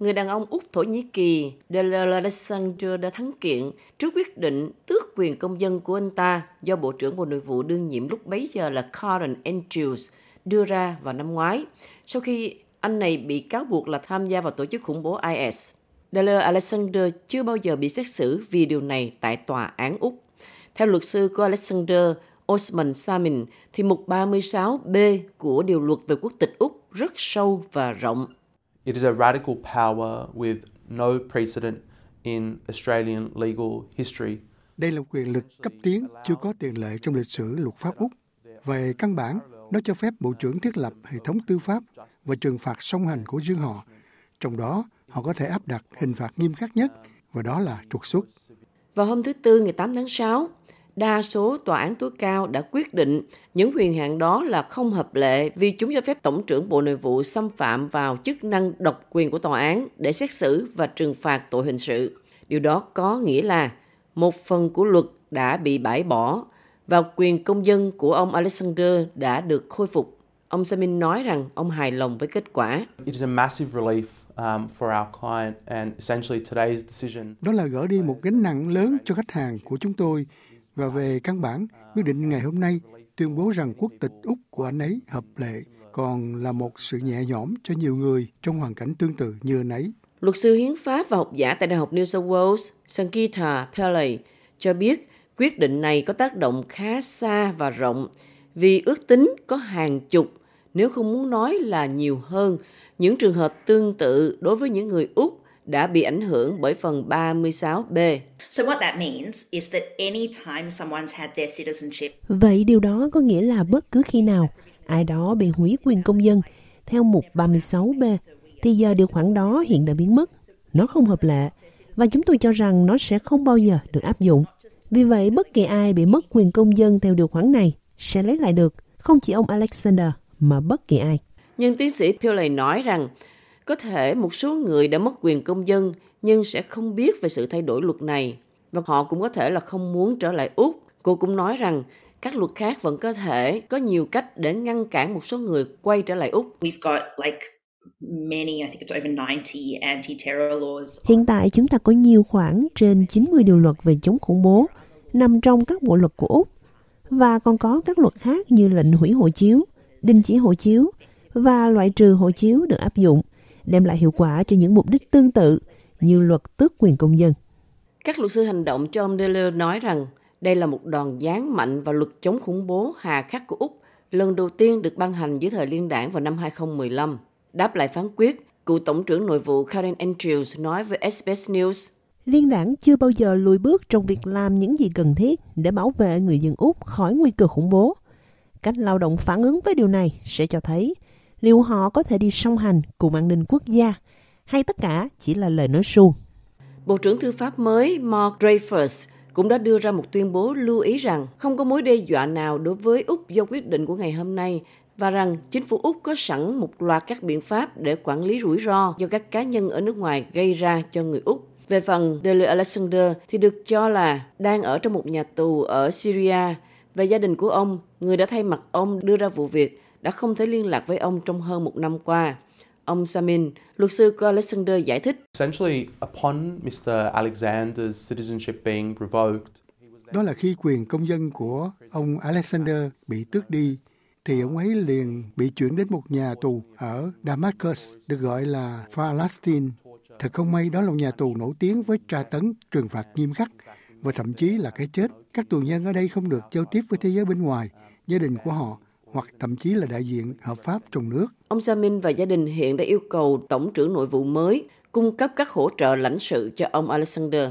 người đàn ông Úc Thổ Nhĩ Kỳ Delal Alexander đã thắng kiện trước quyết định tước quyền công dân của anh ta do Bộ trưởng Bộ Nội vụ đương nhiệm lúc bấy giờ là Karen Andrews đưa ra vào năm ngoái, sau khi anh này bị cáo buộc là tham gia vào tổ chức khủng bố IS. Delal Alexander chưa bao giờ bị xét xử vì điều này tại tòa án Úc. Theo luật sư của Alexander, Osman Samin, thì mục 36B của điều luật về quốc tịch Úc rất sâu và rộng. It is a radical power with no precedent in Australian legal history. Đây là quyền lực cấp tiến chưa có tiền lệ trong lịch sử luật pháp Úc. Về căn bản, nó cho phép Bộ trưởng thiết lập hệ thống tư pháp và trừng phạt song hành của riêng họ. Trong đó, họ có thể áp đặt hình phạt nghiêm khắc nhất, và đó là trục xuất. Vào hôm thứ Tư ngày 8 tháng 6, đa số tòa án tối cao đã quyết định những quyền hạn đó là không hợp lệ vì chúng cho phép Tổng trưởng Bộ Nội vụ xâm phạm vào chức năng độc quyền của tòa án để xét xử và trừng phạt tội hình sự. Điều đó có nghĩa là một phần của luật đã bị bãi bỏ và quyền công dân của ông Alexander đã được khôi phục. Ông Samin nói rằng ông hài lòng với kết quả. It is a massive relief um, for our client and essentially today's decision. Đó là gỡ đi một gánh nặng lớn cho khách hàng của chúng tôi và về căn bản, quyết định ngày hôm nay tuyên bố rằng quốc tịch Úc của anh ấy hợp lệ còn là một sự nhẹ nhõm cho nhiều người trong hoàn cảnh tương tự như anh ấy. Luật sư hiến pháp và học giả tại Đại học New South Wales, Sankita Pillay, cho biết quyết định này có tác động khá xa và rộng vì ước tính có hàng chục, nếu không muốn nói là nhiều hơn, những trường hợp tương tự đối với những người Úc đã bị ảnh hưởng bởi phần 36B. So what that means is that any time someone's had their citizenship. Vậy điều đó có nghĩa là bất cứ khi nào ai đó bị hủy quyền công dân theo mục 36B thì giờ điều khoản đó hiện đã biến mất. Nó không hợp lệ và chúng tôi cho rằng nó sẽ không bao giờ được áp dụng. Vì vậy, bất kỳ ai bị mất quyền công dân theo điều khoản này sẽ lấy lại được, không chỉ ông Alexander mà bất kỳ ai. Nhưng tiến sĩ Pillay nói rằng có thể một số người đã mất quyền công dân nhưng sẽ không biết về sự thay đổi luật này và họ cũng có thể là không muốn trở lại Úc. Cô cũng nói rằng các luật khác vẫn có thể có nhiều cách để ngăn cản một số người quay trở lại Úc. We've got like many, I think it's over 90 anti-terror laws. Hiện tại chúng ta có nhiều khoản trên 90 điều luật về chống khủng bố nằm trong các bộ luật của Úc và còn có các luật khác như lệnh hủy hộ chiếu, đình chỉ hộ chiếu và loại trừ hộ chiếu được áp dụng đem lại hiệu quả cho những mục đích tương tự như luật tước quyền công dân. Các luật sư hành động cho ông Deller nói rằng đây là một đòn giáng mạnh vào luật chống khủng bố hà khắc của Úc, lần đầu tiên được ban hành dưới thời liên đảng vào năm 2015. Đáp lại phán quyết, cựu Tổng trưởng Nội vụ Karen Andrews nói với SBS News Liên đảng chưa bao giờ lùi bước trong việc làm những gì cần thiết để bảo vệ người dân Úc khỏi nguy cơ khủng bố. Cách lao động phản ứng với điều này sẽ cho thấy liệu họ có thể đi song hành cùng an ninh quốc gia hay tất cả chỉ là lời nói suông. Bộ trưởng Tư pháp mới Mark Dreyfus cũng đã đưa ra một tuyên bố lưu ý rằng không có mối đe dọa nào đối với Úc do quyết định của ngày hôm nay và rằng chính phủ Úc có sẵn một loạt các biện pháp để quản lý rủi ro do các cá nhân ở nước ngoài gây ra cho người Úc. Về phần Dele Alexander thì được cho là đang ở trong một nhà tù ở Syria và gia đình của ông, người đã thay mặt ông đưa ra vụ việc, đã không thể liên lạc với ông trong hơn một năm qua. Ông Samin, luật sư của Alexander giải thích. Essentially, upon Mr. Alexander's citizenship being revoked, Đó là khi quyền công dân của ông Alexander bị tước đi, thì ông ấy liền bị chuyển đến một nhà tù ở Damascus, được gọi là Palestine. Thật không may đó là một nhà tù nổi tiếng với tra tấn, trừng phạt nghiêm khắc và thậm chí là cái chết. Các tù nhân ở đây không được giao tiếp với thế giới bên ngoài, gia đình của họ hoặc thậm chí là đại diện hợp pháp trong nước. Ông Samin và gia đình hiện đã yêu cầu Tổng trưởng Nội vụ mới cung cấp các hỗ trợ lãnh sự cho ông Alexander